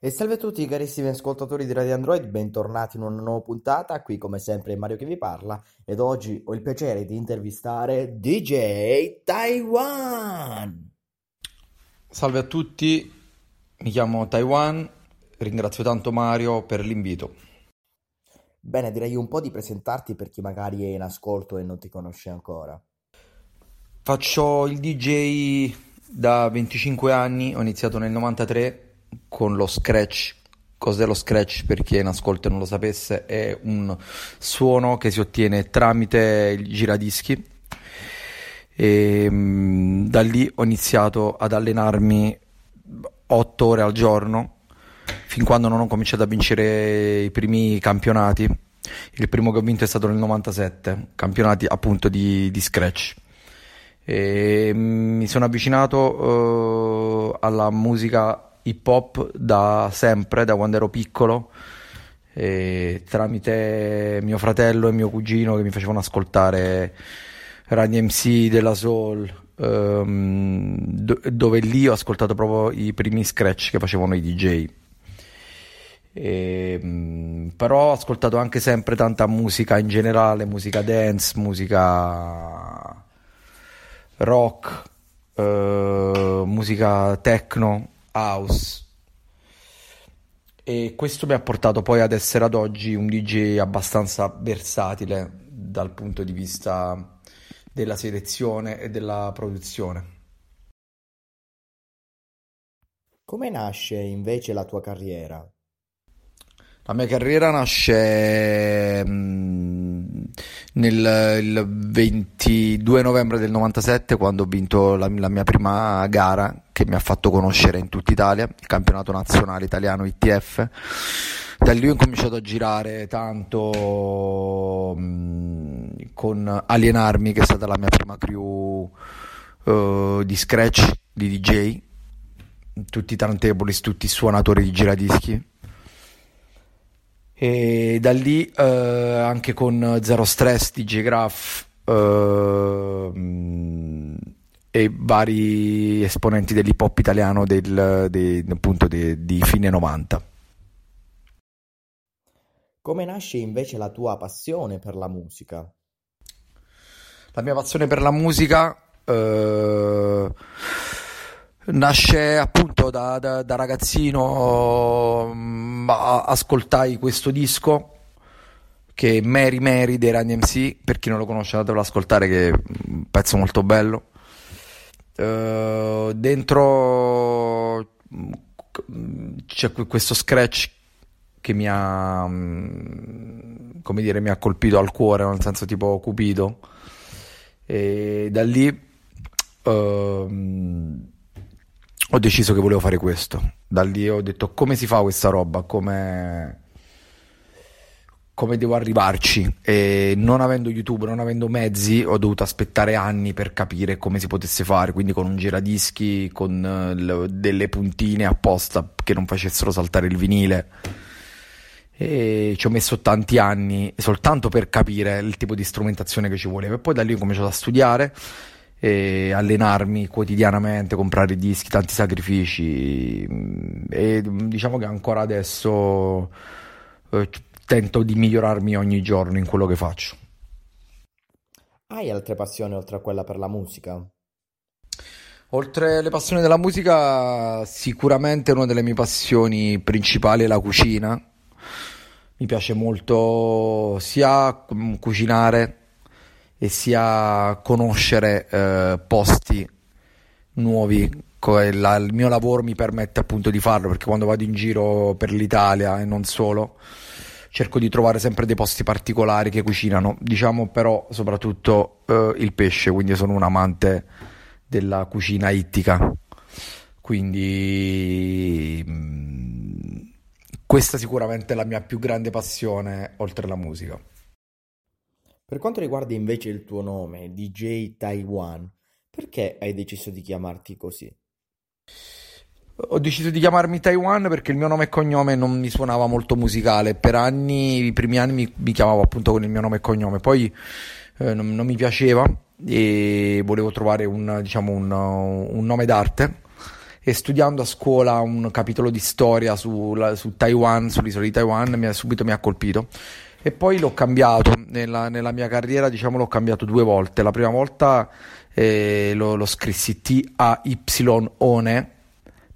E salve a tutti carissimi ascoltatori di Radio Android, bentornati in una nuova puntata, qui come sempre è Mario che vi parla ed oggi ho il piacere di intervistare DJ Taiwan. Salve a tutti, mi chiamo Taiwan, ringrazio tanto Mario per l'invito. Bene, direi un po' di presentarti per chi magari è in ascolto e non ti conosce ancora. Faccio il DJ da 25 anni, ho iniziato nel 93 con lo scratch. Cos'è lo scratch per chi è in ascolto e non lo sapesse? È un suono che si ottiene tramite il giradischi. E mm, da lì ho iniziato ad allenarmi 8 ore al giorno fin quando non ho cominciato a vincere i primi campionati. Il primo che ho vinto è stato nel 97, campionati appunto di, di scratch. E mm, mi sono avvicinato uh, alla musica hip hop da sempre, da quando ero piccolo, tramite mio fratello e mio cugino che mi facevano ascoltare Run MC della Soul, um, dove lì ho ascoltato proprio i primi scratch che facevano i DJ. E, um, però ho ascoltato anche sempre tanta musica in generale, musica dance, musica rock, uh, musica techno house. E questo mi ha portato poi ad essere ad oggi un DJ abbastanza versatile dal punto di vista della selezione e della produzione. Come nasce invece la tua carriera? La mia carriera nasce mm, nel 22 novembre del 97 quando ho vinto la, la, mia prima gara che mi ha fatto conoscere in tutta Italia, il campionato nazionale italiano ITF. Da lì ho cominciato a girare tanto mm, con Alienarmi che è stata la mia prima crew uh, di scratch, di DJ, tutti i turntables, tutti i suonatori di giradischi e da lì eh, anche con Zero Stress, DJ Graph eh, e vari esponenti dell'hip hop italiano del, de, appunto de, di fine 90. Come nasce invece la tua passione per la musica? La mia passione per la musica eh, nasce appunto da, da, da ragazzino, mm, ascoltai questo disco che è Mary Mary dei Run MC, per chi non lo conosce andatelo ad ascoltare che è un pezzo molto bello. Uh, dentro c'è questo scratch che mi ha mm, come dire mi ha colpito al cuore nel senso tipo cupido e da lì uh, ho deciso che volevo fare questo. Da lì ho detto come si fa questa roba, come, come devo arrivarci. E non avendo YouTube, non avendo mezzi, ho dovuto aspettare anni per capire come si potesse fare. Quindi con un giradischi, con uh, delle puntine apposta che non facessero saltare il vinile. E ci ho messo tanti anni soltanto per capire il tipo di strumentazione che ci voleva. E poi da lì ho cominciato a studiare e allenarmi quotidianamente, comprare dischi, tanti sacrifici e diciamo che ancora adesso eh, tento di migliorarmi ogni giorno in quello che faccio. Hai altre passioni oltre a quella per la musica? Oltre alle passioni della musica, sicuramente una delle mie passioni principali è la cucina. Mi piace molto sia cucinare e sia conoscere eh, posti nuovi. La, il mio lavoro mi permette appunto di farlo perché quando vado in giro per l'Italia e non solo cerco di trovare sempre dei posti particolari che cucinano, diciamo però soprattutto eh, il pesce, quindi sono un amante della cucina ittica. Quindi mm, questa sicuramente è la mia più grande passione oltre alla musica. Per quanto riguarda invece il tuo nome, DJ Taiwan, perché hai deciso di chiamarti così? Ho deciso di chiamarmi Taiwan perché il mio nome e cognome non mi suonava molto musicale. Per anni, i primi anni mi, mi chiamavo appunto con il mio nome e cognome, poi eh, non, non, mi piaceva e volevo trovare un, diciamo, un, un nome d'arte e studiando a scuola un capitolo di storia su, su Taiwan, sull'isola di Taiwan, mi ha, subito mi ha colpito. E poi l'ho cambiato, nella, nella, mia carriera diciamo l'ho cambiato due volte. La prima volta eh, lo, lo scrissi T-A-Y-O-N-E,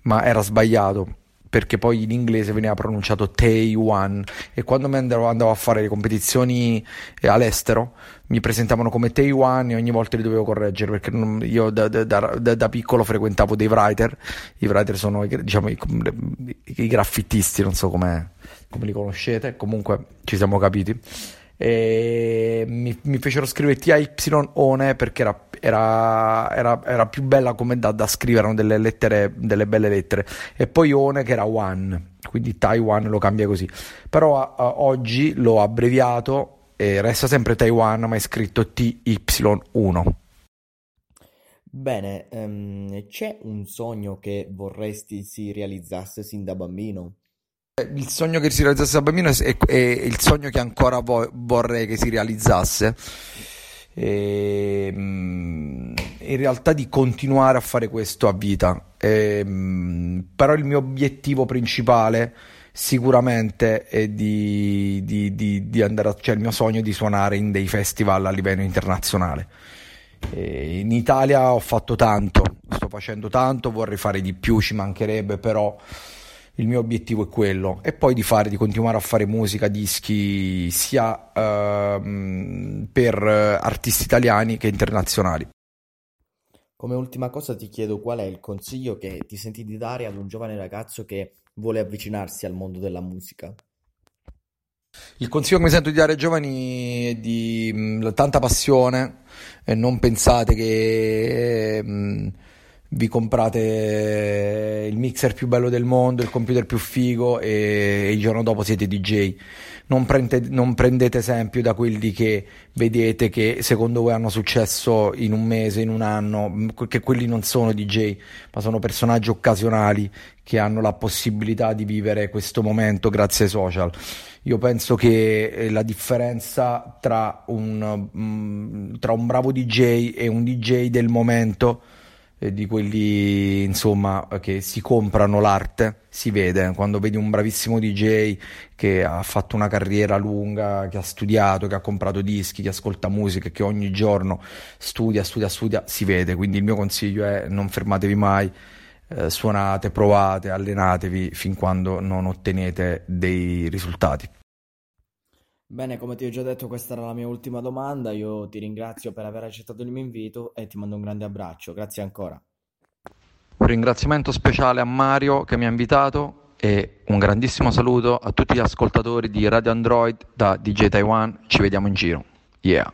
ma era sbagliato perché poi in inglese veniva pronunciato Taiwan. E quando andavo, andavo a fare le competizioni eh, all'estero mi presentavano come Taiwan e ogni volta li dovevo correggere perché non, io da, da, da, da, piccolo frequentavo dei writer, i writer sono diciamo, i, i, graffittisti, non so come li conoscete, comunque ci siamo capiti. E mi, mi fecero scrivere TAY-ONE perché era, era, era, era, più bella come da, da scrivere, erano delle lettere, delle belle lettere, e poi ONE che era One, quindi Taiwan lo cambia così. Però uh, oggi l'ho abbreviato e resta sempre Taiwan, ma è scritto TY1. Bene, um, c'è un sogno che vorresti si realizzasse sin da bambino? Il sogno che si realizzasse da bambino è, è il sogno che ancora vo- vorrei che si realizzasse. E, mm, in realtà di continuare a fare questo a vita. E, mm, però il mio obiettivo principale sicuramente è di, di, di, di andare a, cioè il mio sogno è di suonare in dei festival a livello internazionale. E in Italia ho fatto tanto, sto facendo tanto, vorrei fare di più, ci mancherebbe, però il mio obiettivo è quello e poi di fare, di continuare a fare musica, dischi sia uh, per artisti italiani che internazionali. Come ultima cosa ti chiedo qual è il consiglio che ti senti di dare ad un giovane ragazzo che vuole avvicinarsi al mondo della musica? Il consiglio che mi sento di dare ai giovani è di mh, tanta passione e non pensate che mh, vi comprate il mixer più bello del mondo, il computer più figo e, il giorno dopo siete DJ. Non, prende, non, prendete esempio da quelli che vedete che secondo voi hanno successo in un mese, in un anno, che quelli non sono DJ, ma sono personaggi occasionali che hanno la possibilità di vivere questo momento grazie ai social. Io penso che eh, la differenza tra un, mm, tra un bravo DJ e un DJ del momento di quelli insomma che si comprano l'arte si vede. Quando vedi un bravissimo DJ che ha fatto una carriera lunga che ha studiato che ha comprato dischi che ascolta musica che ogni giorno studia studia studia si vede. Quindi il mio consiglio è non fermatevi mai eh, suonate provate allenatevi fin quando non ottenete dei risultati Bene, come ti ho già detto, questa era la mia ultima domanda. Io ti ringrazio per aver accettato il mio invito e ti mando un grande abbraccio. Grazie ancora. Un ringraziamento speciale a Mario che mi ha invitato e un grandissimo saluto a tutti gli ascoltatori di Radio Android da DJ Taiwan. Ci vediamo in giro. Yeah.